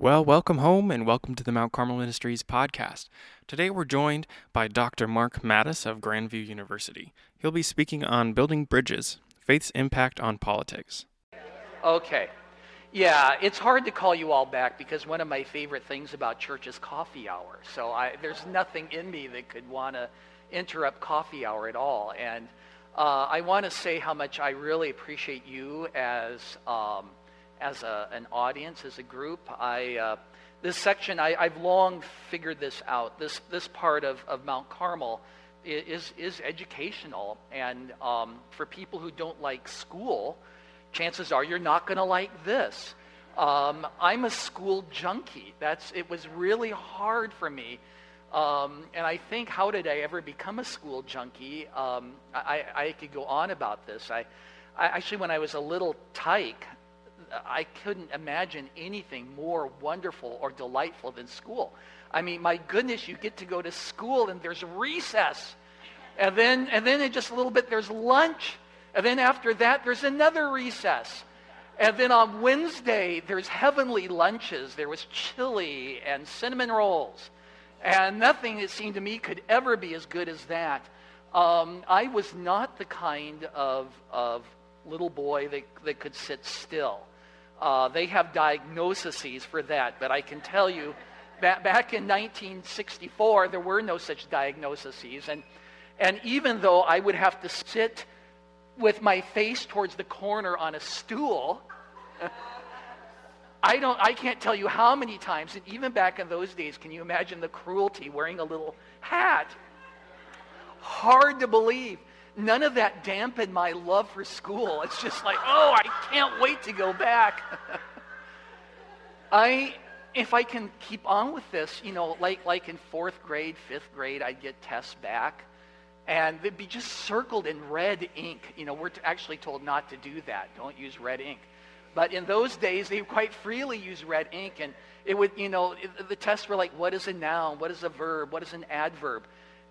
Well, welcome home and welcome to the Mount Carmel Ministries podcast. Today we're joined by Dr. Mark Mattes of Grandview University. He'll be speaking on building bridges, faith's impact on politics. Okay. Yeah, it's hard to call you all back because one of my favorite things about church is coffee hour. So I, there's nothing in me that could want to interrupt coffee hour at all. And uh, I want to say how much I really appreciate you as um, as a, an audience, as a group. I uh, this section I, have long figured this out. This this part of, of Mount Carmel is is educational, and um, for people who don't like school chances are you're not going to like this. Um, I'm a school junkie. That's it was really hard for me. Um, and I think, how did I ever become a school junkie? Um, I, I, could go on about this. I, I, actually, when I was a little tyke, I couldn't imagine anything more wonderful or delightful than school. I mean, my goodness, you get to go to school and there's recess, and then and then in just a little bit there's lunch, and then after that, there's another recess. And then on Wednesday, there's heavenly lunches. There was chili and cinnamon rolls. And nothing, it seemed to me, could ever be as good as that. Um, I was not the kind of, of little boy that, that could sit still. Uh, they have diagnoses for that, but I can tell you, back, in 1964, there were no such diagnoses. And, and even though I would have to sit with my face towards the corner on a stool. I don't I can't tell you how many times and even back in those days can you imagine the cruelty wearing a little hat? Hard to believe. None of that dampened my love for school. It's just like, "Oh, I can't wait to go back." I if I can keep on with this, you know, like like in 4th grade, 5th grade, I'd get tests back and they'd be just circled in red ink. You know, we're actually told not to do that. Don't use red ink. But in those days, they quite freely used red ink, and it would, you know, the tests were like, what is a noun? What is a verb? What is an adverb?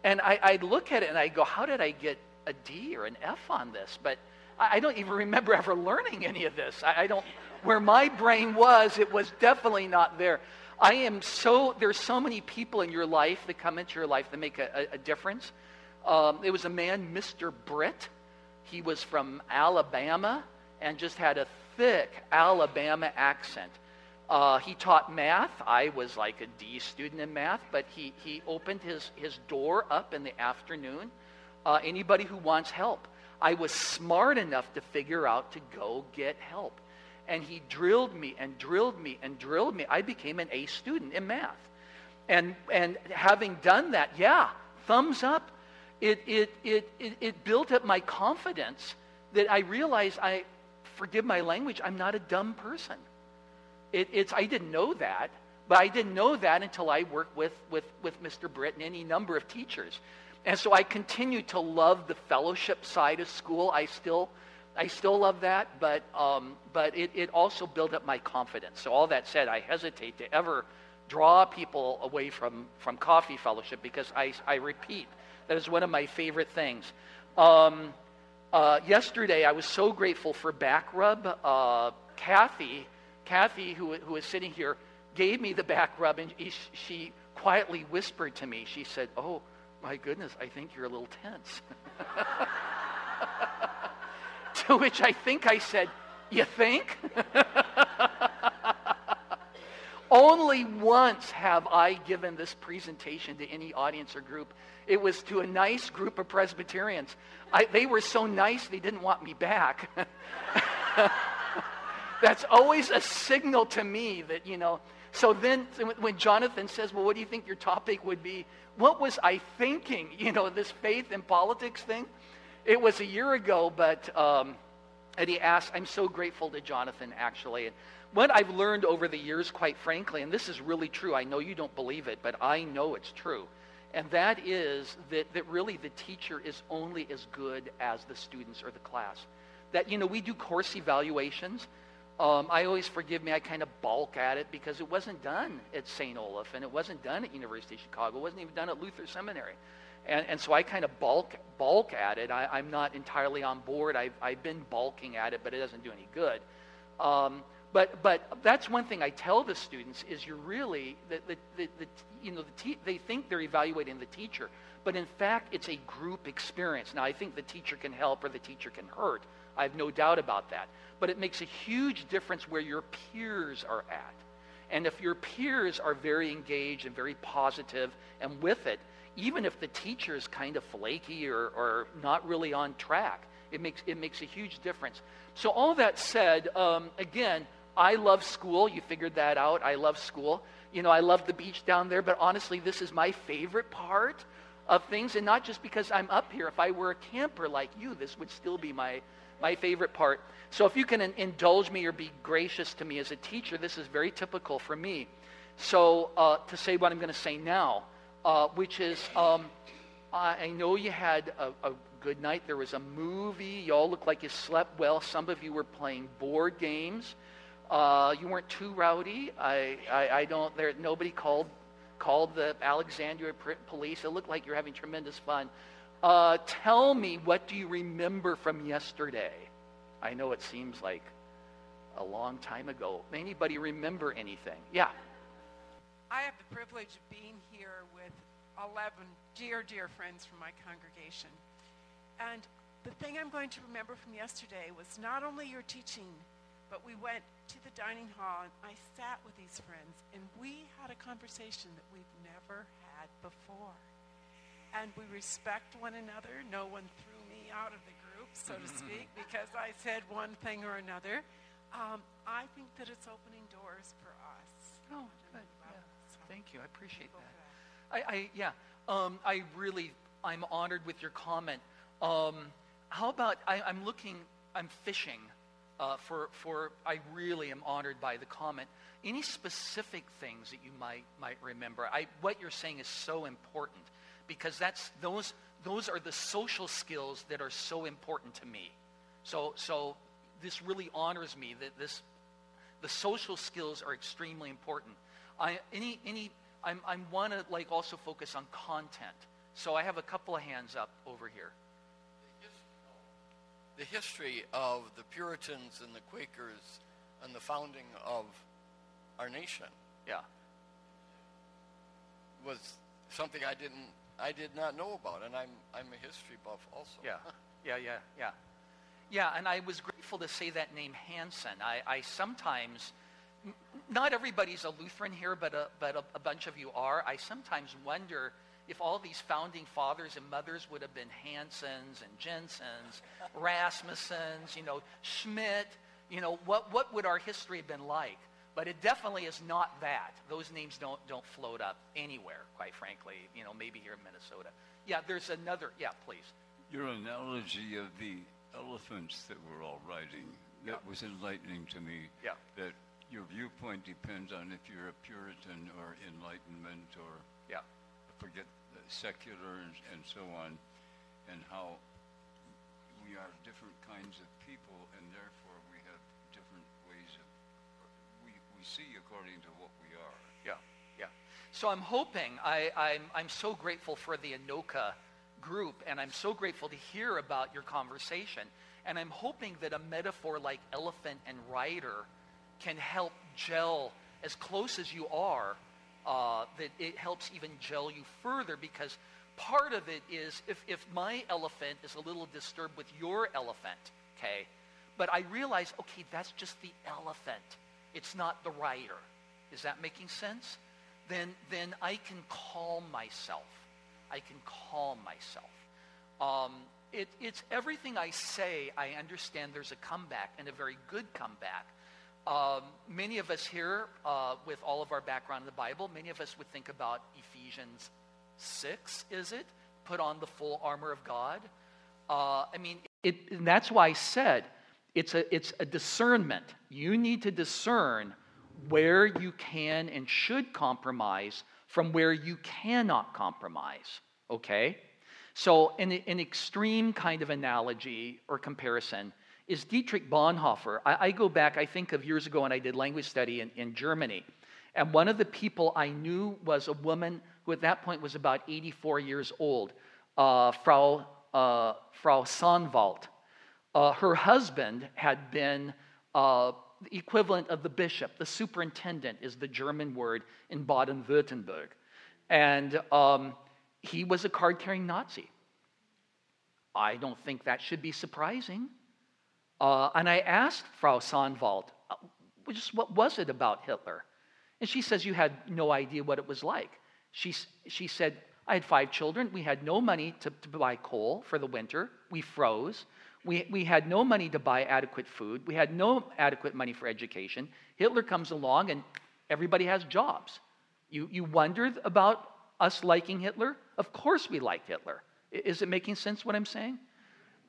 And I, would look at it and I'd go, how did I get a D or an F on this? But I, don't even remember ever learning any of this. I, I don't, where my brain was, it was definitely not there. I am so, there's so many people in your life that come into your life that make a, a, a difference. Um, it was a man, Mr. Britt. He was from Alabama and just had a thick Alabama accent. Uh, he taught math. I was like a D student in math, but he, he opened his, his door up in the afternoon. Uh, anybody who wants help. I was smart enough to figure out to go get help. And he drilled me and drilled me and drilled me. I became an A student in math. And, and having done that, yeah, thumbs up it, it, it, it, it built up my confidence that I realized I, forgive my language, I'm not a dumb person. It, it's, I didn't know that, but I didn't know that until I worked with, with, with Mr. Britt and any number of teachers. And so I continue to love the fellowship side of school. I still, I still love that, but, um, but it, it also built up my confidence. So all that said, I hesitate to ever draw people away from, from coffee fellowship because I, I repeat, that is one of my favorite things. Um, uh, yesterday, I was so grateful for back rub. Uh, Kathy, Kathy, who, who is sitting here, gave me the back rub, and she, she quietly whispered to me. She said, "Oh, my goodness, I think you're a little tense." to which I think I said, "You think?" Only once have I given this presentation to any audience or group. It was to a nice group of Presbyterians. I, they were so nice they didn't want me back. That's always a signal to me that, you know. So then when Jonathan says, Well, what do you think your topic would be? What was I thinking? You know, this faith and politics thing? It was a year ago, but, um, and he asked, I'm so grateful to Jonathan, actually. And what I've learned over the years, quite frankly, and this is really true, I know you don't believe it, but I know it's true, and that is that, that really the teacher is only as good as the students or the class. That, you know, we do course evaluations. Um, I always forgive me, I kind of balk at it because it wasn't done at St. Olaf and it wasn't done at University of Chicago. It wasn't even done at Luther Seminary. And, and so I kind of balk, balk at it. I, am not entirely on board. I've, I've been balking at it, but it doesn't do any good. Um, But, but that's one thing I tell the students is you're really, the, the, the, the you know, the te- they think they're evaluating the teacher, but in fact, it's a group experience. Now, I think the teacher can help or the teacher can hurt. I have no doubt about that. But it makes a huge difference where your peers are at. And if your peers are very engaged and very positive and with it, even if the teacher is kind of flaky or, or not really on track, it makes, it makes a huge difference. So, all that said, um, again, I love school. You figured that out. I love school. You know, I love the beach down there, but honestly, this is my favorite part of things. And not just because I'm up here. If I were a camper like you, this would still be my, my favorite part. So, if you can indulge me or be gracious to me as a teacher, this is very typical for me. So, uh, to say what I'm going to say now, uh, which is um, I know you had a, a, good night. There was a movie. You all looked like you slept well. Some of you were playing board games. Uh, you weren't too rowdy. I, I, I, don't. There, nobody called called the Alexandria police. It looked like you're having tremendous fun. Uh, tell me, what do you remember from yesterday? I know it seems like a long time ago. Anybody remember anything? Yeah. I have the privilege of being here with 11 dear, dear friends from my congregation. And the thing I'm going to remember from yesterday was not only your teaching, but we went to the dining hall and I sat with these friends and we had a conversation that we've never had before. And we respect one another. No one threw me out of the group, so to speak, because I said one thing or another. Um, I think that it's opening doors for us. Oh, good. Thank you. I appreciate that. I, I yeah. Um, I really, I'm honored with your comment. Um, how about I, am looking, I'm fishing uh, for, for, I really am honored by the comment. Any specific things that you might, might remember? I, what you're saying is so important because that's, those, those are the social skills that are so important to me. So, so this really honors me that this, the social skills are extremely important. I, any, any, I'm, I want to like also focus on content. So I have a couple of hands up over here. The history of the Puritans and the Quakers and the founding of our nation. Yeah. Was something I didn't I did not know about, and I'm I'm a history buff also. Yeah, yeah, yeah, yeah, yeah. And I was grateful to say that name Hansen. I, I sometimes not everybody's a Lutheran here, but, a, but a, a, bunch of you are. I sometimes wonder if all these founding fathers and mothers would have been Hansons and Jensens, Rasmussens, you know, Schmidt, you know, what, what would our history have been like? But it definitely is not that. Those names don't, don't float up anywhere, quite frankly, you know, maybe here in Minnesota. Yeah, there's another, yeah, please. Your analogy of the elephants that we're all riding, that yeah. was enlightening to me. Yeah. That your viewpoint depends on if you're a Puritan or Enlightenment or yeah, forget uh, secular and, and so on, and how we are different kinds of people, and therefore we have different ways of we we see according to what we are. Yeah, yeah. So I'm hoping I, I'm I'm so grateful for the Anoka group, and I'm so grateful to hear about your conversation. And I'm hoping that a metaphor like elephant and rider can help gel as close as you are, uh, that it helps even gel you further because part of it is if, if my elephant is a little disturbed with your elephant, okay, but I realize, okay, that's just the elephant. It's not the writer. Is that making sense? Then, then I can calm myself. I can calm myself. Um, it, it's everything I say, I understand there's a comeback and a very good comeback. Um, many of us here, uh, with all of our background in the Bible, many of us would think about Ephesians 6, is it? Put on the full armor of God. Uh, I mean, it, that's why I said it's a, it's a discernment. You need to discern where you can and should compromise from where you cannot compromise. Okay? So, in an extreme kind of analogy or comparison, is Dietrich Bonhoeffer. I, I, go back, I think of years ago when I did language study in, in Germany. And one of the people I knew was a woman who at that point was about 84 years old, uh, Frau, uh, Frau Sonnwald. Uh, her husband had been uh, the equivalent of the bishop. The superintendent is the German word in Baden Württemberg. And um, he was a card carrying Nazi. I don't think that should be surprising. Uh, and I asked Frau Sandwald, uh, just what was it about Hitler? And she says, You had no idea what it was like. She, she said, I had five children. We had no money to, to buy coal for the winter. We froze. We, we had no money to buy adequate food. We had no adequate money for education. Hitler comes along and everybody has jobs. You, you wondered about us liking Hitler? Of course we liked Hitler. Is it making sense what I'm saying?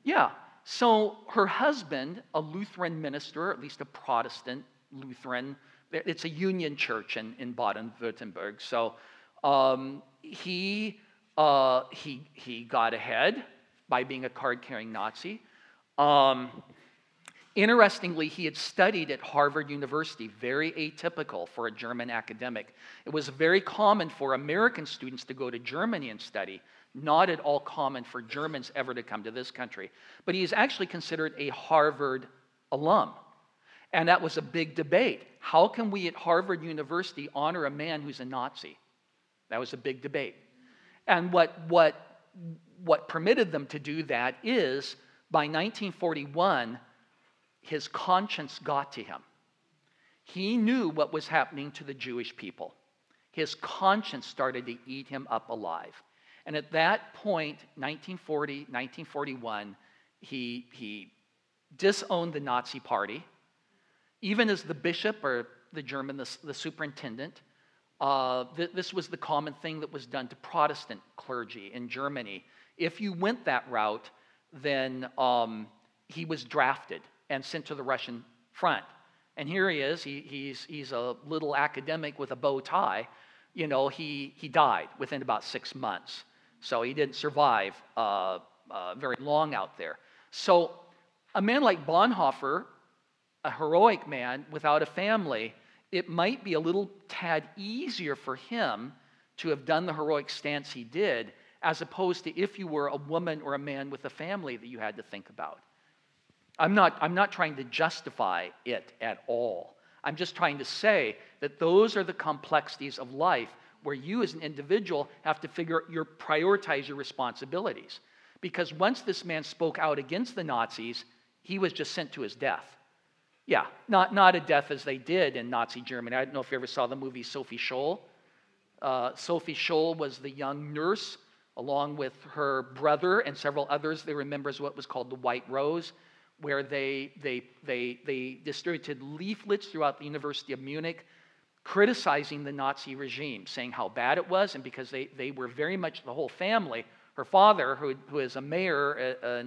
Yeah. So her husband, a Lutheran minister, at least a Protestant Lutheran, it's a union church in, in Baden Württemberg. So um, he, uh, he, he got ahead by being a card carrying Nazi. Um, Interestingly, he had studied at Harvard University, very atypical for a German academic. It was very common for American students to go to Germany and study, not at all common for Germans ever to come to this country. But he is actually considered a Harvard alum. And that was a big debate. How can we at Harvard University honor a man who's a Nazi? That was a big debate. And what, what, what permitted them to do that is by 1941, his conscience got to him. He knew what was happening to the Jewish people. His conscience started to eat him up alive. And at that point, 1940, 1941, he, he disowned the Nazi party. Even as the bishop or the German, the, the superintendent, uh, th- this was the common thing that was done to Protestant clergy in Germany. If you went that route, then um, he was drafted and sent to the Russian front. And here he is. He, he's, he's a little academic with a bow tie. You know, he, he died within about six months. So he didn't survive uh, uh, very long out there. So a man like Bonhoeffer, a heroic man without a family, it might be a little tad easier for him to have done the heroic stance he did, as opposed to if you were a woman or a man with a family that you had to think about. I'm not, I'm not trying to justify it at all. I'm just trying to say that those are the complexities of life where you as an individual have to figure your prioritize your responsibilities. Because once this man spoke out against the Nazis, he was just sent to his death. Yeah, not, not a death as they did in Nazi Germany. I don't know if you ever saw the movie Sophie Scholl. Uh, Sophie Scholl was the young nurse, along with her brother and several others. They were members of what was called the White Rose where they, they, they, they distributed leaflets throughout the University of Munich criticizing the Nazi regime, saying how bad it was, and because they, they were very much the whole family. Her father, who, who is a mayor uh,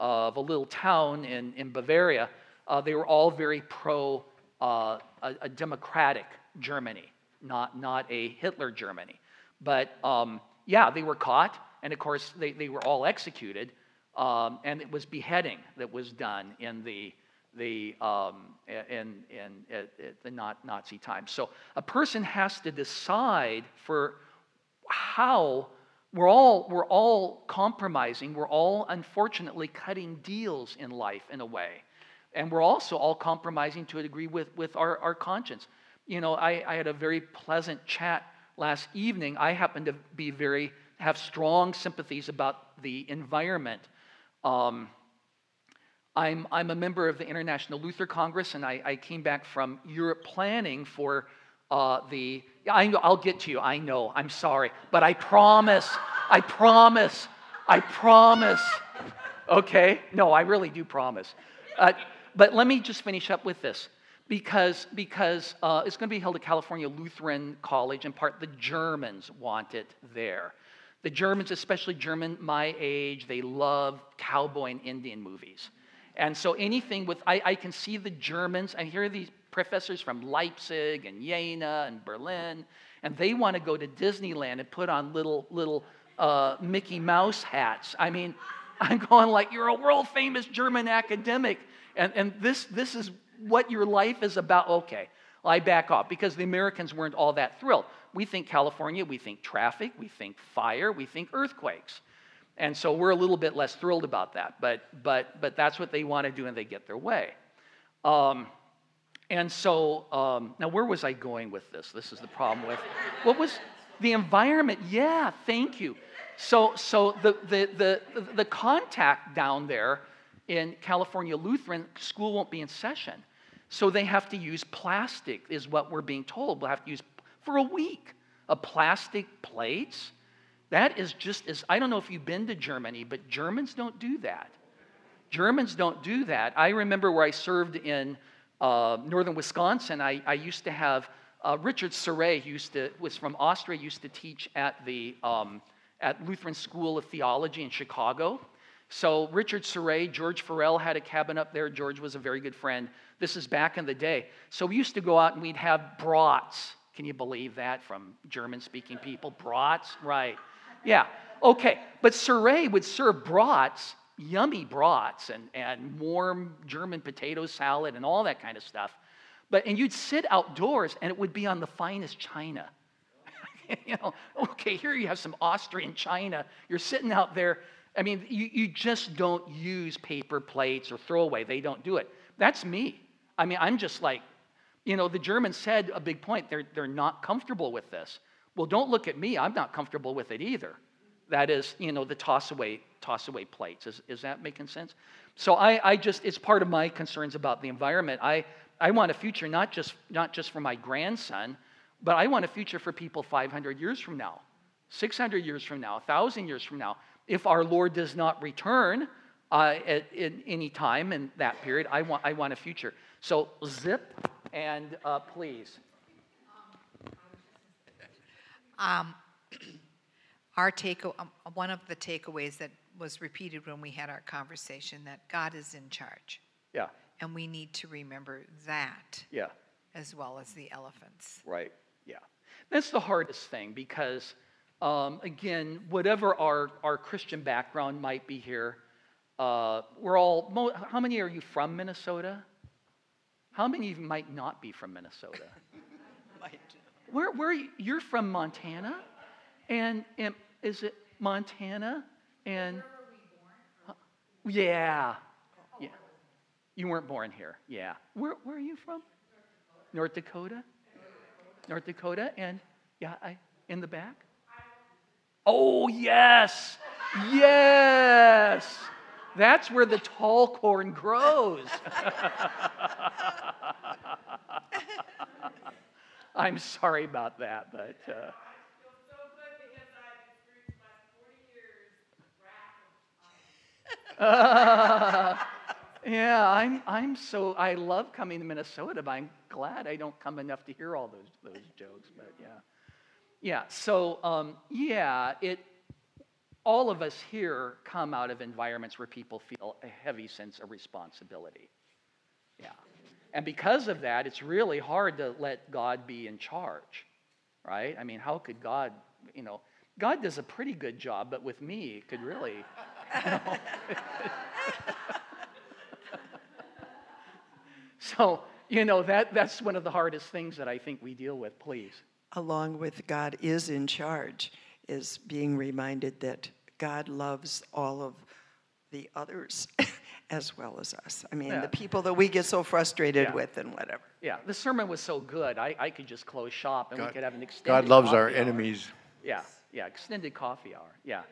of a little town in, in Bavaria, uh, they were all very pro uh, a, a, democratic Germany, not, not a Hitler Germany. But um, yeah, they were caught, and of course, they, they were all executed. Um, and it was beheading that was done in the, the, um, in, in, at, at the Nazi times. So a person has to decide for how we're all, we're all compromising. We're all, unfortunately, cutting deals in life in a way. And we're also all compromising to a degree with, with our, our conscience. You know, I, I had a very pleasant chat last evening. I happen to be very, have strong sympathies about the environment um, I'm, I'm a member of the International Luther Congress, and I, I came back from Europe planning for uh, the. I, I'll get to you, I know, I'm sorry, but I promise, I promise, I promise. Okay? No, I really do promise. Uh, but let me just finish up with this because, because uh, it's going to be held at California Lutheran College. In part, the Germans want it there. The Germans, especially German my age, they love cowboy and Indian movies. And so anything with, I, I can see the Germans, I hear these professors from Leipzig and Jena and Berlin, and they want to go to Disneyland and put on little, little uh, Mickey Mouse hats. I mean, I'm going like, you're a world famous German academic, and, and this, this is what your life is about. Okay, I back off because the Americans weren't all that thrilled. We think California, we think traffic, we think fire, we think earthquakes. And so we're a little bit less thrilled about that, but, but, but that's what they want to do and they get their way. Um, And so, um, now where was I going with this? This is the problem with what was the environment? Yeah, thank you. So, so the, the, the, the contact down there in California Lutheran, school won't be in session. So they have to use plastic, is what we're being told. We'll have to use for a week a plastic plates. That is just as, I don't know if you've been to Germany, but Germans don't do that. Germans don't do that. I remember where I served in uh, northern Wisconsin, I, I used to have uh, Richard Surrey, used to, was from Austria, used to teach at the um, at Lutheran School of Theology in Chicago. So Richard Surrey, George Farrell had a cabin up there. George was a very good friend. This is back in the day. So we used to go out and we'd have brats. Can you believe that from German-speaking people? Brats, right? Yeah. Okay. But Surrey would serve brats yummy brats and, and warm German potato salad and all that kind of stuff. But, and you'd sit outdoors and it would be on the finest china. you know, okay, here you have some Austrian china. You're sitting out there. I mean, you, you just don't use paper plates or throwaway. They don't do it. That's me. I mean, I'm just like, you know, the Germans said a big point. They're, they're not comfortable with this. Well, don't look at me. I'm not comfortable with it either. That is, you know, the toss away, toss away plates. Is, is that making sense? So I, I just, it's part of my concerns about the environment. I, I want a future not just, not just for my grandson, but I want a future for people 500 years from now, 600 years from now, 1,000 years from now. If our Lord does not return uh, at, at any time in that period, I want, I want a future. So zip and uh, please. Um, our take, um, one of the takeaways that was repeated when we had our conversation that God is in charge. Yeah. And we need to remember that. Yeah. As well as the elephants. Right. Yeah. That's the hardest thing because, um, again, whatever our, our Christian background might be here, uh, we're all, how many are you from Minnesota? How many of you might not be from Minnesota? where, where you, you're from Montana? And, and is it Montana? And yeah, yeah. You weren't born here. Yeah. Where, where are you from? North Dakota. North Dakota, and yeah, I in the back. Oh yes, yes. That's where the tall corn grows. I'm sorry about that, but. Uh, Uh, yeah, I'm, I'm so, I love coming to Minnesota, but I'm glad I don't come enough to hear all those, those jokes, but yeah. Yeah, so um, yeah, it, all of us here come out of environments where people feel a heavy sense of responsibility. Yeah. And because of that, it's really hard to let God be in charge, right? I mean, how could God, you know, God does a pretty good job, but with me, it could really. so, you know, that, that's one of the hardest things that I think we deal with, please. Along with God is in charge, is being reminded that God loves all of the others as well as us. I mean, yeah. the people that we get so frustrated yeah. with and whatever. Yeah, the sermon was so good, I, I could just close shop and God, we could have an extended God loves our hour. enemies. Yeah, yeah, extended coffee hour. Yeah.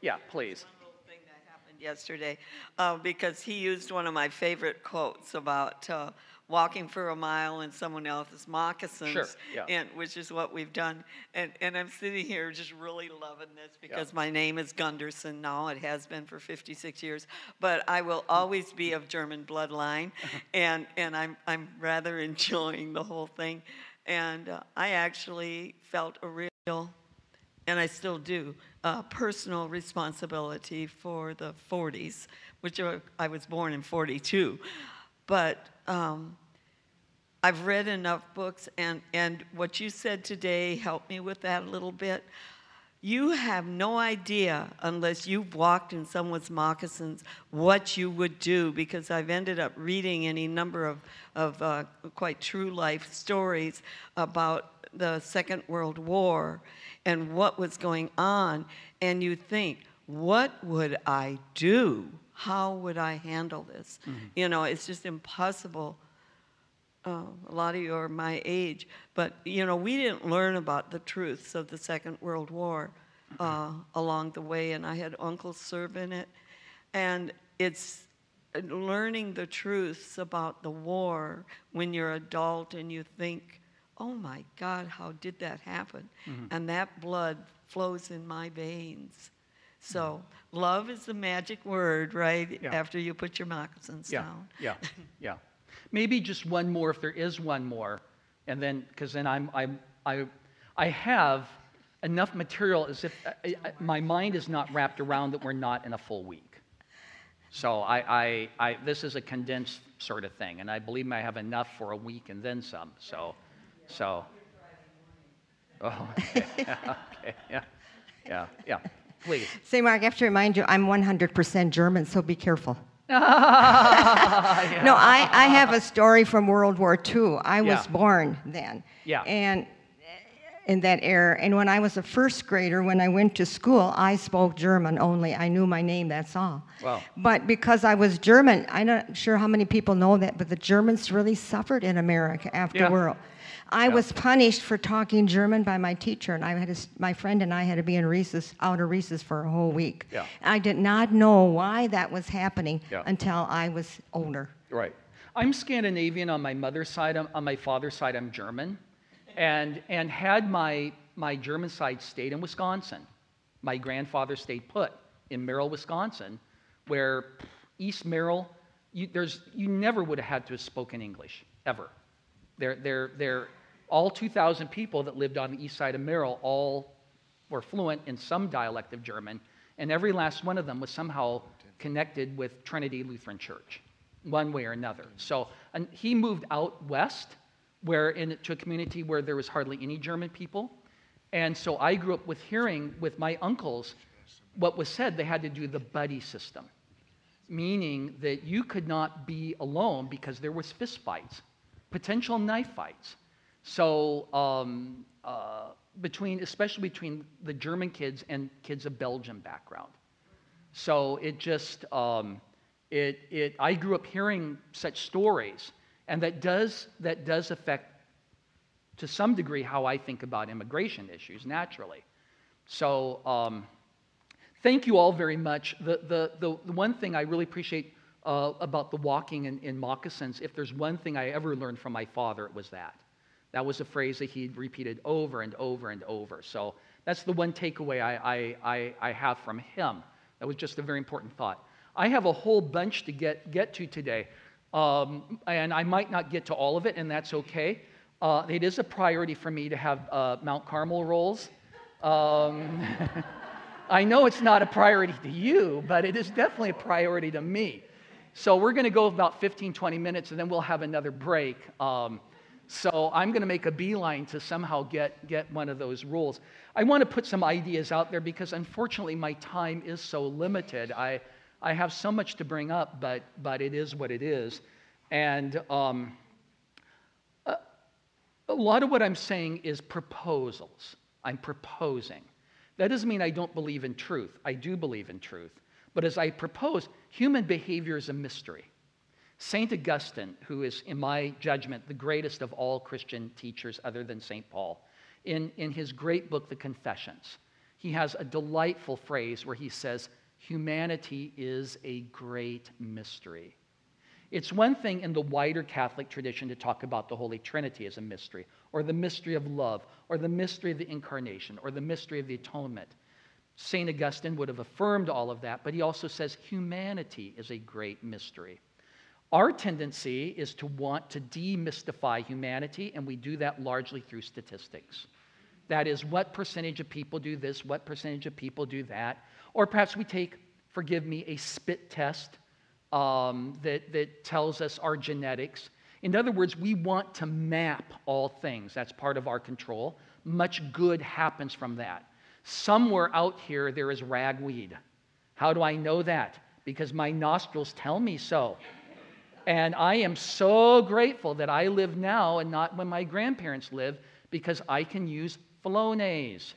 Yeah, please. Thing that happened yesterday, uh, because he used one of my favorite quotes about uh, walking for a mile in someone else's moccasins, sure, yeah. and which is what we've done. And and I'm sitting here just really loving this because yeah. my name is Gunderson now. It has been for 56 years, but I will always be of German bloodline, and and I'm I'm rather enjoying the whole thing, and uh, I actually felt a real and I still do, uh, personal responsibility for the 40s, which I was born in 42. But um, I've read enough books, and, and what you said today helped me with that a little bit. You have no idea, unless you've walked in someone's moccasins, what you would do, because I've ended up reading any number of, of uh, quite true life stories about the Second World War and what was going on, and you think, what would I do? How would I handle this? Mm-hmm. You know, it's just impossible uh, a lot of you are my age, but you know, we didn't learn about the truths of the Second World War uh, along the way, and I had uncles serve in it. And it's learning the truths about the war when you're adult and you think, oh my God, how did that happen? Mm-hmm. And that blood flows in my veins. So, love is the magic word, right? Yeah. After you put your moccasins Yeah, down. yeah, yeah. Maybe just one more if there is one more, and then because then I'm, I'm I I have enough material as if uh, I, I, my mind is not wrapped around that we're not in a full week. So I, I, I this is a condensed sort of thing, and I believe I have enough for a week and then some. So, so. Oh, okay, okay, yeah, yeah, yeah. Please. Say, Mark, I have to remind you, I'm 100% German, so be careful. No, I, I have a story from World War II. I was Yeah. born then. Yeah. And eh, in that era. And when I was a first grader, when I went to school, I spoke German only. I knew my name, that's all. Wow. But because I was German, I'm not sure how many people know that, but the Germans really suffered in America after Yeah. World. I was punished for talking German by my teacher, and I had to, s- my friend and I had to be in recess, out of recess for a whole week. Yeah. I did not know why that was happening Yeah. until I was older. Right. I'm Scandinavian on my mother's side. I'm, on my father's side, I'm German. And, and had my, my German side stayed in Wisconsin, my grandfather stayed put in Merrill, Wisconsin, where East Merrill, you, there's, you never would have had to have spoken English, ever. They're, they're, they're, all 2,000 people that lived on the east side of Merrill all were fluent in some dialect of German, and every last one of them was somehow connected with Trinity Lutheran Church, one way or another. So he moved out west, where in, to a community where there was hardly any German people, and so I grew up with hearing with my uncles what was said. They had to do the buddy system, meaning that you could not be alone because there was fist fights, potential knife fights. So um, uh, between, especially between the German kids and kids of Belgian background. So it just, um, it, it, I grew up hearing such stories, and that does, that does affect to some degree how I think about immigration issues naturally. So um, thank you all very much. The, the, the, the one thing I really appreciate uh, about the walking in, in moccasins, if there's one thing I ever learned from my father, it was that. That was a phrase that he repeated over and over and over. So that's the one takeaway I, I, I, have from him. That was just a very important thought. I have a whole bunch to get, get to today, um, and I might not get to all of it, and that's okay. Uh, it is a priority for me to have uh, Mount Carmel rolls. Um, I know it's not a priority to you, but it is definitely a priority to me. So we're going to go about 15, 20 minutes, and then we'll have another break. Um, so I'm going to make a beeline to somehow get, get one of those rules. I want to put some ideas out there because unfortunately my time is so limited. I, I have so much to bring up, but, but it is what it is. And um, a, a lot of what I'm saying is proposals. I'm proposing. That doesn't mean I don't believe in truth. I do believe in truth. But as I propose, human behavior is a mystery. St. Augustine, who is, in my judgment, the greatest of all Christian teachers other than St. Paul, in, in his great book, The Confessions, he has a delightful phrase where he says, Humanity is a great mystery. It's one thing in the wider Catholic tradition to talk about the Holy Trinity as a mystery, or the mystery of love, or the mystery of the incarnation, or the mystery of the atonement. St. Augustine would have affirmed all of that, but he also says humanity is a great mystery. Our tendency is to want to demystify humanity, and we do that largely through statistics. That is, what percentage of people do this, what percentage of people do that. Or perhaps we take, forgive me, a spit test um, that, that tells us our genetics. In other words, we want to map all things. That's part of our control. Much good happens from that. Somewhere out here, there is ragweed. How do I know that? Because my nostrils tell me so. And I am so grateful that I live now and not when my grandparents lived because I can use Flonase.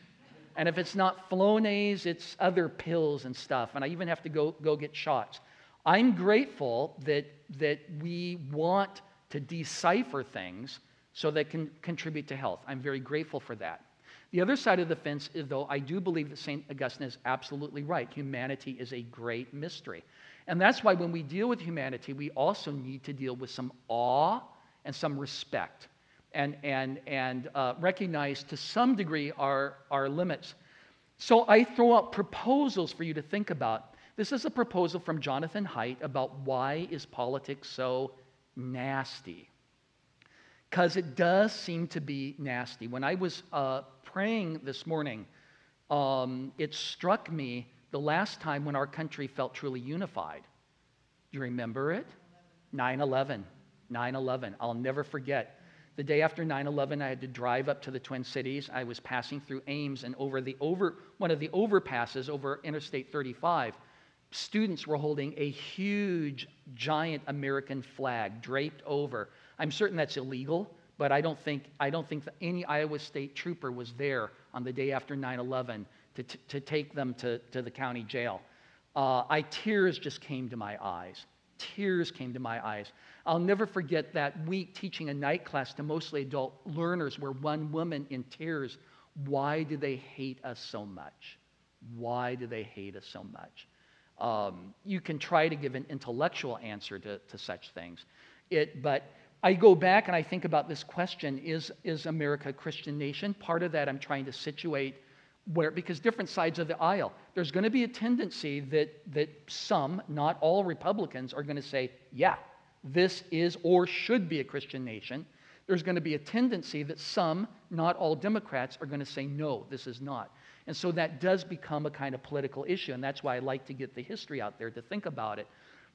And if it's not Flonase, it's other pills and stuff. And I even have to go, go get shots. I'm grateful that, that we want to decipher things so they can contribute to health. I'm very grateful for that. The other side of the fence is, though, I do believe that St. Augustine is absolutely right. Humanity is a great mystery. And that's why when we deal with humanity, we also need to deal with some awe and some respect and, and, and uh, recognize to some degree our, our limits. So I throw out proposals for you to think about. This is a proposal from Jonathan Haidt about why is politics so nasty because it does seem to be nasty. When I was uh, praying this morning, um, it struck me the last time when our country felt truly unified. Do you remember it? 9 11. 9 11. I'll never forget. The day after 9 11, I had to drive up to the Twin Cities. I was passing through Ames, and over, the over one of the overpasses over Interstate 35, students were holding a huge, giant American flag draped over I'm certain that's illegal, but I don't think, I don't think any Iowa State trooper was there on the day after 9 11 to, t- to take them to, to the county jail. Uh, I, tears just came to my eyes. Tears came to my eyes. I'll never forget that week teaching a night class to mostly adult learners where one woman in tears, why do they hate us so much? Why do they hate us so much? Um, you can try to give an intellectual answer to, to such things. It, but I go back and I think about this question is, is America a Christian nation? Part of that I'm trying to situate where, because different sides of the aisle, there's going to be a tendency that, that some, not all Republicans, are going to say, yeah, this is or should be a Christian nation. There's going to be a tendency that some, not all Democrats, are going to say, no, this is not. And so that does become a kind of political issue, and that's why I like to get the history out there to think about it.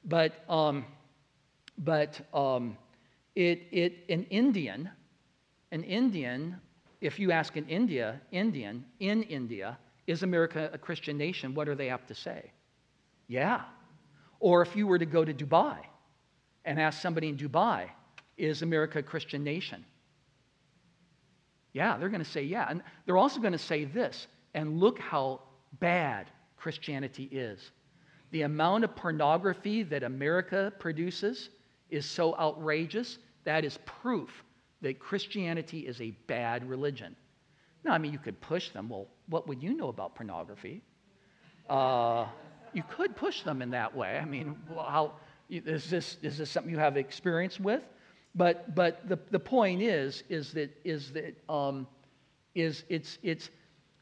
But, um, but um, it, it, an Indian, an Indian, if you ask an India, Indian in India, is America a Christian nation? What are they apt to say? Yeah. Or if you were to go to Dubai and ask somebody in Dubai, is America a Christian nation? Yeah, they're going to say yeah. And they're also going to say this, and look how bad Christianity is. The amount of pornography that America produces is so outrageous that is proof that Christianity is a bad religion. Now, I mean, you could push them. Well, what would you know about pornography? Uh, you could push them in that way. I mean, how is this is this something you have experience with? But but the, the point is is that is that um, is it's it's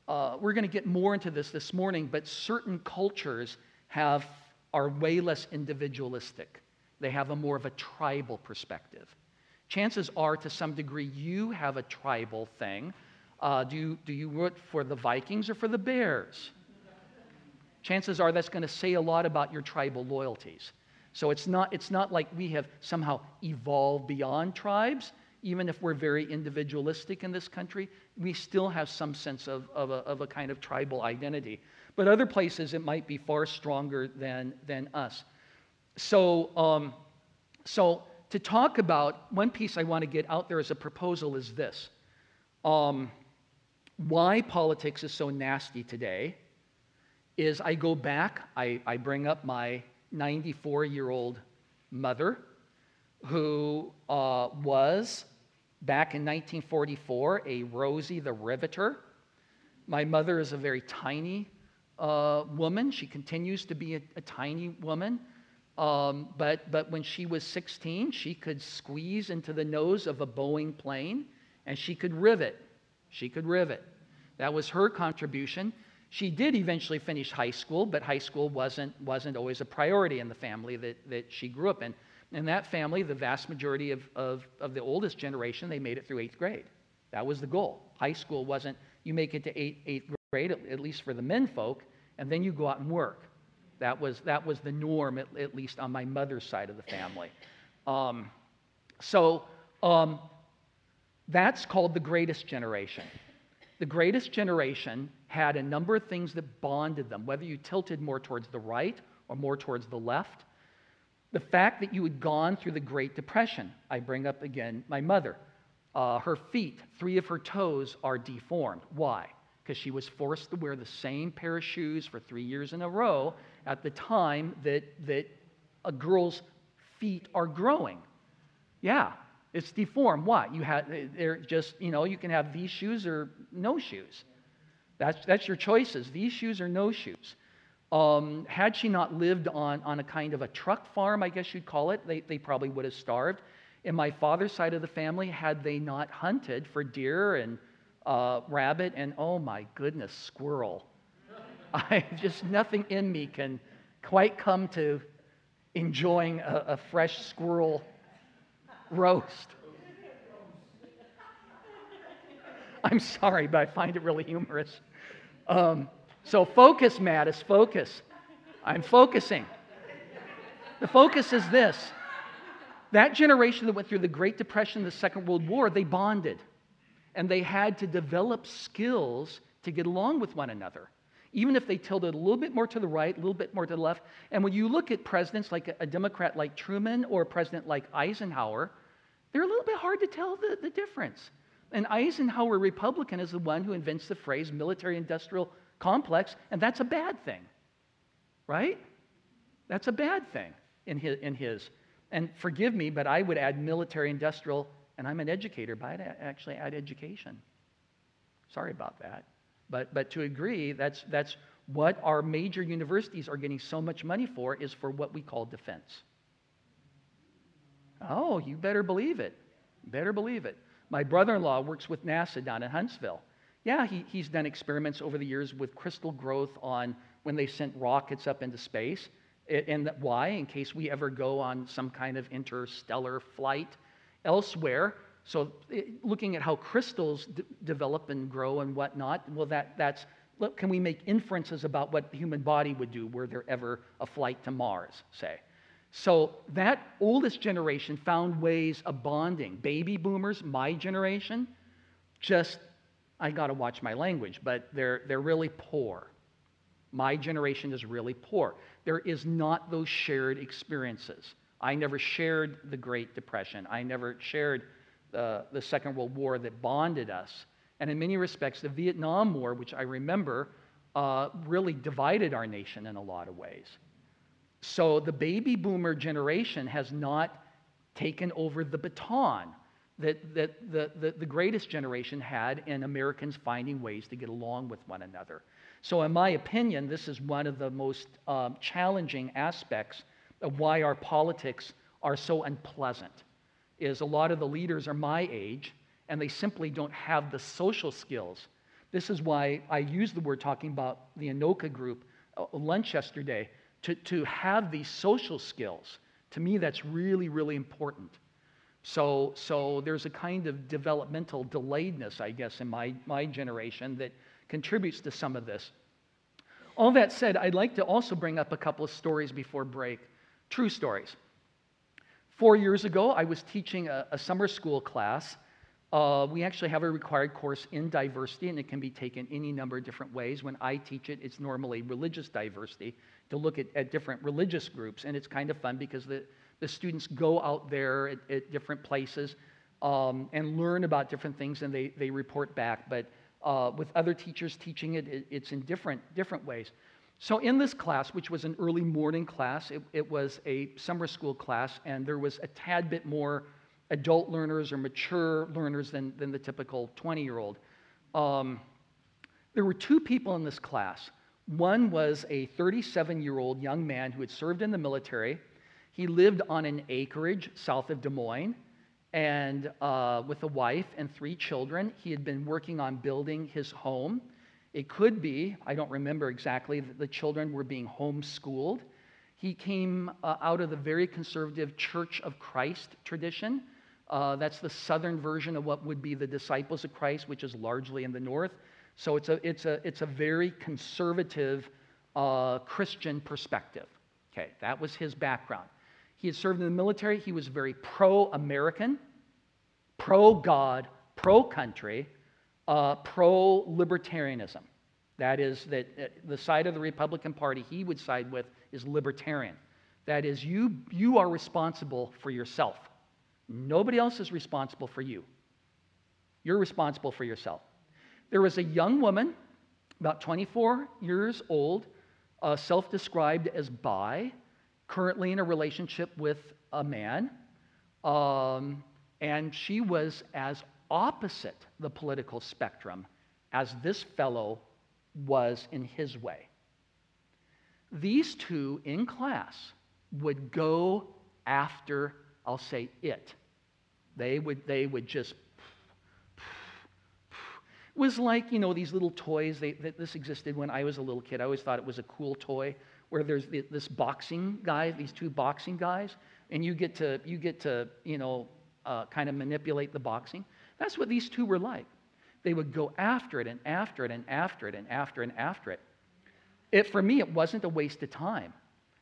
uh, we're going to get more into this this morning. But certain cultures have are way less individualistic. They have a more of a tribal perspective chances are, to some degree, you have a tribal thing. Uh, do, you, do you root for the Vikings or for the Bears? Chances are that's going to say a lot about your tribal loyalties. So it's not, it's not like we have somehow evolved beyond tribes. Even if we're very individualistic in this country, we still have some sense of, of, a, of a kind of tribal identity. But other places, it might be far stronger than, than us. So, um, so to talk about one piece I want to get out there as a proposal is this um, why politics is so nasty today is I go back, I, I bring up my 94 year old mother who uh, was back in 1944 a Rosie the Riveter. My mother is a very tiny uh, woman. She continues to be a, a tiny woman. Um, but, but when she was 16, she could squeeze into the nose of a Boeing plane and she could rivet. She could rivet. That was her contribution. She did eventually finish high school, but high school wasn't, wasn't always a priority in the family that, that she grew up in. In that family, the vast majority of, of, of the oldest generation, they made it through eighth grade. That was the goal. High school wasn't, you make it to eighth, eighth grade, at least for the men folk, and then you go out and work. That was, that was the norm, at, at least on my mother's side of the family. Um, so um, that's called the greatest generation. The greatest generation had a number of things that bonded them, whether you tilted more towards the right or more towards the left. The fact that you had gone through the Great Depression, I bring up again my mother. Uh, her feet, three of her toes are deformed. Why? Because she was forced to wear the same pair of shoes for three years in a row at the time that, that a girl's feet are growing. Yeah, It's deformed. What? You have they're just, you know, you can have these shoes or no shoes. That's, that's your choices. These shoes or no shoes. Um, had she not lived on, on a kind of a truck farm, I guess you'd call it, they, they probably would have starved. In my father's side of the family, had they not hunted for deer and uh, rabbit and, oh my goodness, squirrel. I just, nothing in me can quite come to enjoying a, a fresh squirrel roast. I'm sorry, but I find it really humorous. Um, so focus, Mattes, focus. I'm focusing. The focus is this that generation that went through the Great Depression, the Second World War, they bonded. And they had to develop skills to get along with one another, even if they tilted a little bit more to the right, a little bit more to the left. And when you look at presidents like a, Democrat like Truman or a president like Eisenhower, they're a little bit hard to tell the, the difference. And Eisenhower, Republican, is the one who invents the phrase military industrial complex, and that's a bad thing, right? That's a bad thing in his. In his. And forgive me, but I would add military industrial, and I'm an educator, but I'd actually add education. Sorry about that. But, but to agree, that's, that's what our major universities are getting so much money for is for what we call defense. Oh, you better believe it. Better believe it. My brother in law works with NASA down in Huntsville. Yeah, he, he's done experiments over the years with crystal growth on when they sent rockets up into space. And why? In case we ever go on some kind of interstellar flight elsewhere. So, eh, looking at how crystals d- develop and grow and whatnot, well, that, that's look, can we make inferences about what the human body would do were there ever a flight to Mars, say? So, that oldest generation found ways of bonding. Baby boomers, my generation, just I got to watch my language, but they're, they're really poor. My generation is really poor. There is not those shared experiences. I never shared the Great Depression. I never shared uh, the Second World War that bonded us. And in many respects, the Vietnam War, which I remember, uh, really divided our nation in a lot of ways. So the baby boomer generation has not taken over the baton that, that the, the, the, greatest generation had in Americans finding ways to get along with one another. So, in my opinion, this is one of the most um, challenging aspects of why our politics are so unpleasant. Is a lot of the leaders are my age, and they simply don't have the social skills. This is why I use the word talking about the Anoka group uh, lunch yesterday to, to have these social skills. To me, that's really, really important. So, so there's a kind of developmental delayedness, I guess, in my, my generation that contributes to some of this. All that said, I'd like to also bring up a couple of stories before break, true stories. Four years ago, I was teaching a, a summer school class. Uh, we actually have a required course in diversity, and it can be taken any number of different ways. When I teach it, it's normally religious diversity to look at, at different religious groups, and it's kind of fun because the, the students go out there at, at different places um, and learn about different things and they, they report back. But uh, with other teachers teaching it, it, it's in different, different ways. So, in this class, which was an early morning class, it, it was a summer school class, and there was a tad bit more adult learners or mature learners than, than the typical 20 year old. Um, there were two people in this class. One was a 37 year old young man who had served in the military he lived on an acreage south of Des Moines and uh, with a wife and three children. He had been working on building his home. It could be, I don't remember exactly, that the children were being homeschooled. He came uh, out of the very conservative Church of Christ tradition. Uh, that's the southern version of what would be the Disciples of Christ, which is largely in the north. So it's a, it's a, it's a very conservative uh, Christian perspective. Okay, that was his background. He had served in the military. He was very pro American, pro God, pro country, uh, pro libertarianism. That is, that the side of the Republican Party he would side with is libertarian. That is, you, you are responsible for yourself. Nobody else is responsible for you. You're responsible for yourself. There was a young woman, about 24 years old, uh, self described as bi, currently in a relationship with a man. Um, and she was as opposite the political spectrum as this fellow was in his way. These two in class would go after, I'll say, it. They would, they would just it was like, you know, these little toys. They, this existed when I was a little kid. I always thought it was a cool toy where there's this boxing guy, these two boxing guys, and you get to, you get to you know, uh, kind of manipulate the boxing. That's what these two were like. They would go after it and after it and after it and after and after it. it for me, it wasn't a waste of time.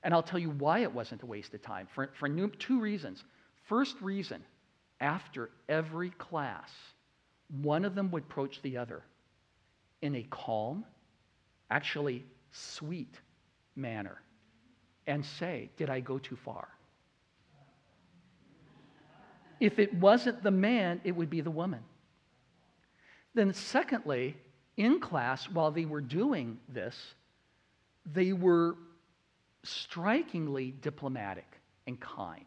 And I'll tell you why it wasn't a waste of time for, for two reasons. First reason, after every class, one of them would approach the other in a calm, actually sweet manner and say, Did I go too far? If it wasn't the man, it would be the woman. Then, secondly, in class, while they were doing this, they were strikingly diplomatic and kind.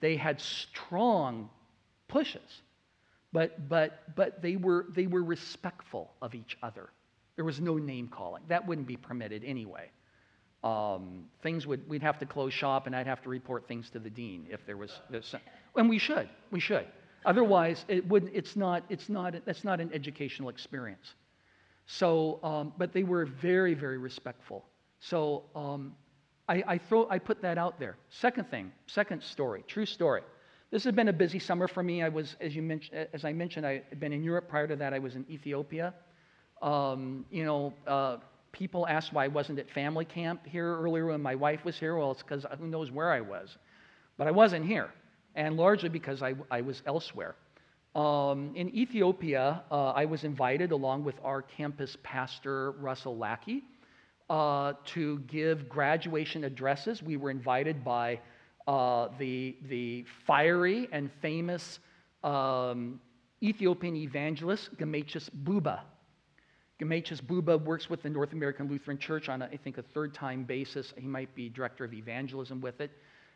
They had strong pushes but, but, but they, were, they were respectful of each other. There was no name calling. That wouldn't be permitted anyway. Um, things would, we'd have to close shop and I'd have to report things to the dean if there was, this, and we should, we should. Otherwise, it would, it's not, it's not, that's not an educational experience. So, um, but they were very, very respectful. So um, I, I, throw, I put that out there. Second thing, second story, true story. This has been a busy summer for me. I was, as, you mentioned, as I mentioned, I had been in Europe. Prior to that, I was in Ethiopia. Um, you know, uh, people asked why I wasn't at family camp here earlier when my wife was here. Well, it's because who knows where I was. But I wasn't here, and largely because I, I was elsewhere. Um, in Ethiopia, uh, I was invited along with our campus pastor, Russell Lackey, uh, to give graduation addresses. We were invited by uh, the, the fiery and famous um, Ethiopian evangelist, Gemechis Buba. Gemechis Buba works with the North American Lutheran Church on, a, I think, a third time basis. He might be director of evangelism with it.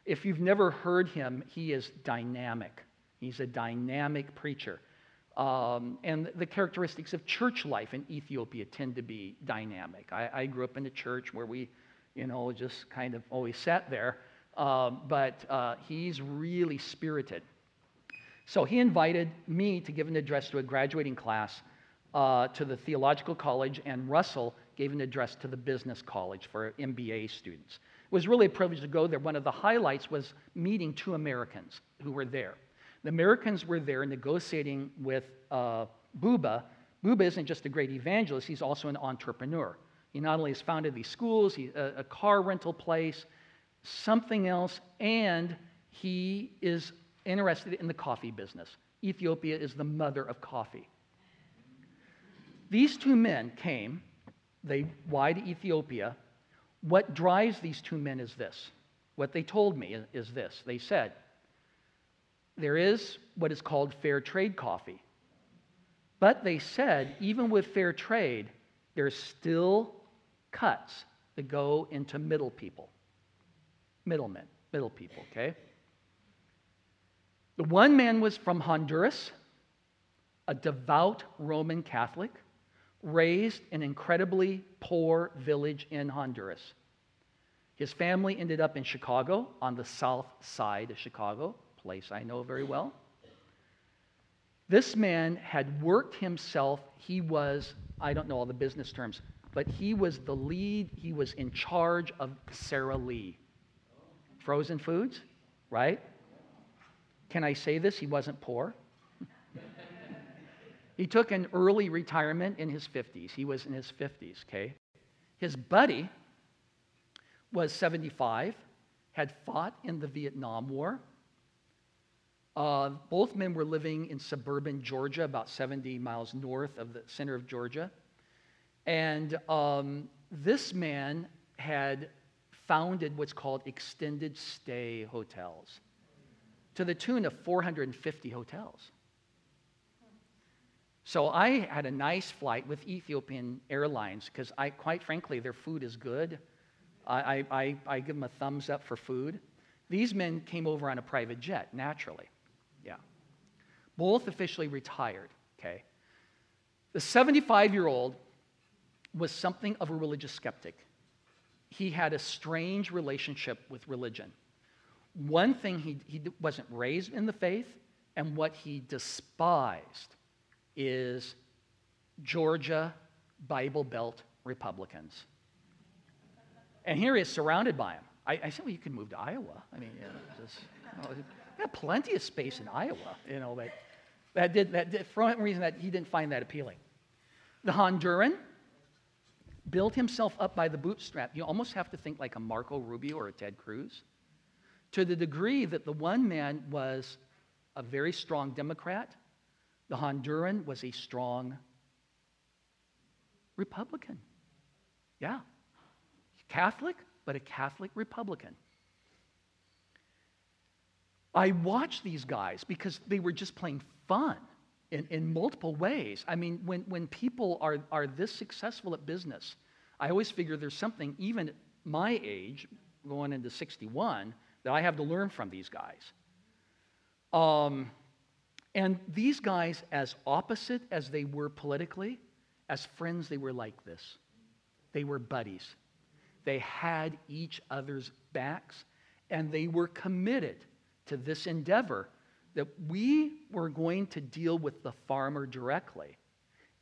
If you've never heard him, he is dynamic. He's a dynamic preacher. Um, and the characteristics of church life in Ethiopia tend to be dynamic. I, I, grew up in a church where we, you know, just kind of always sat there. Um, but uh, he's really spirited. So he invited me to give an address to a graduating class uh, to the theological college, and Russell gave an address to the business college for MBA students. It was really a privilege to go there. One of the highlights was meeting two Americans who were there. The Americans were there negotiating with uh, Buba. Buba isn't just a great evangelist, he's also an entrepreneur. He not only has founded these schools, he, a, a car rental place, something else, and he is interested in the coffee business. Ethiopia is the mother of coffee. These two men came, they why to Ethiopia. What drives these two men is this. What they told me is this. They said, there is what is called fair trade coffee. But they said, even with fair trade, there's still cuts that go into middle people middlemen, middle people, okay? The one man was from Honduras, a devout Roman Catholic, raised an incredibly poor village in Honduras. His family ended up in Chicago, on the south side of Chicago, place I know very well. This man had worked himself, he was, I don't know all the business terms, but he was the lead, he was in charge of Sara Lee frozen foods, right? Can I say this? He wasn't poor. He took an early retirement in his 50s. He was in his 50s, okay? His buddy was 75, had fought in the Vietnam War. Uh, both men were living in suburban Georgia, about 70 miles north of the center of Georgia. And um, this man had founded what's called extended stay hotels to the tune of 450 hotels. So I had a nice flight with Ethiopian Airlines because I, quite frankly, their food is good. I, I, I give them a thumbs up for food. These men came over on a private jet, naturally. Yeah. both officially retired, okay? The 75 year old was something of a religious skeptic. He had a strange relationship with religion. One thing, he, he wasn't raised in the faith, and what he despised is Georgia Bible Belt Republicans. And here he is surrounded by them. I, I said, well, you could move to Iowa. I mean, you know, just, you know, got plenty of space in Iowa, you know, but that did, that did, for one reason that he didn't find that appealing. The Honduran built himself up by the bootstrap. You almost have to think like a Marco Rubio or a Ted Cruz, to the degree that the one man was a very strong Democrat, the Honduran was a strong Republican. Yeah. Catholic, but a Catholic Republican. I watched these guys because they were just playing fun in, in multiple ways. I mean, when, when people are, are this successful at business, I always figure there's something, even at my age, going into 61, that I have to learn from these guys. Um, and these guys, as opposite as they were politically, as friends, they were like this. They were buddies. They had each other's backs, and they were committed to this endeavor that we were going to deal with the farmer directly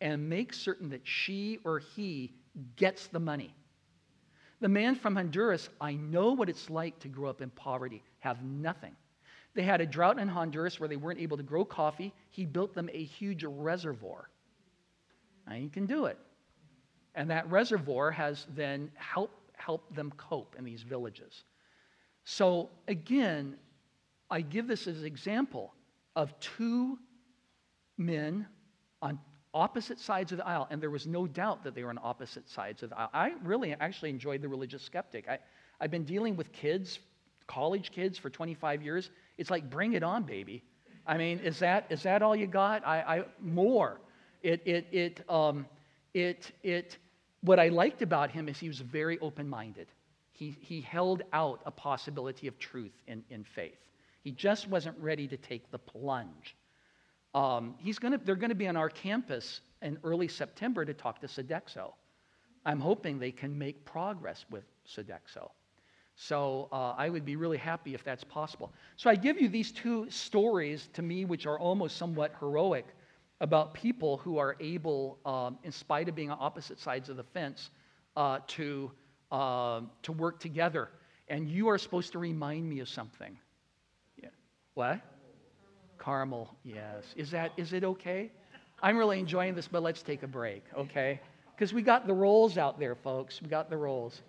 and make certain that she or he gets the money. The man from Honduras, I know what it's like to grow up in poverty, have nothing. They had a drought in Honduras where they weren't able to grow coffee. He built them a huge reservoir. Now you can do it. And that reservoir has then helped help them cope in these villages. So again, I give this as an example of two men on opposite sides of the aisle, and there was no doubt that they were on opposite sides of the aisle. I really actually enjoyed the religious skeptic. I, I've been dealing with kids, college kids, for 25 years. It's like, bring it on, baby. I mean, is that, is that all you got? I, I more. It, it, it, um, it, it, what I liked about him is he was very open minded. He, he held out a possibility of truth in, in faith. He just wasn't ready to take the plunge. Um, he's gonna, they're going to be on our campus in early September to talk to Sodexo. I'm hoping they can make progress with Sodexo. So uh, I would be really happy if that's possible. So I give you these two stories to me, which are almost somewhat heroic, about people who are able, um, in spite of being on opposite sides of the fence, uh, to, uh, to work together. And you are supposed to remind me of something. Yeah. What? Caramel, yes. Is that is it okay? I'm really enjoying this, but let's take a break, okay? Because we got the rolls out there, folks. We got the rolls.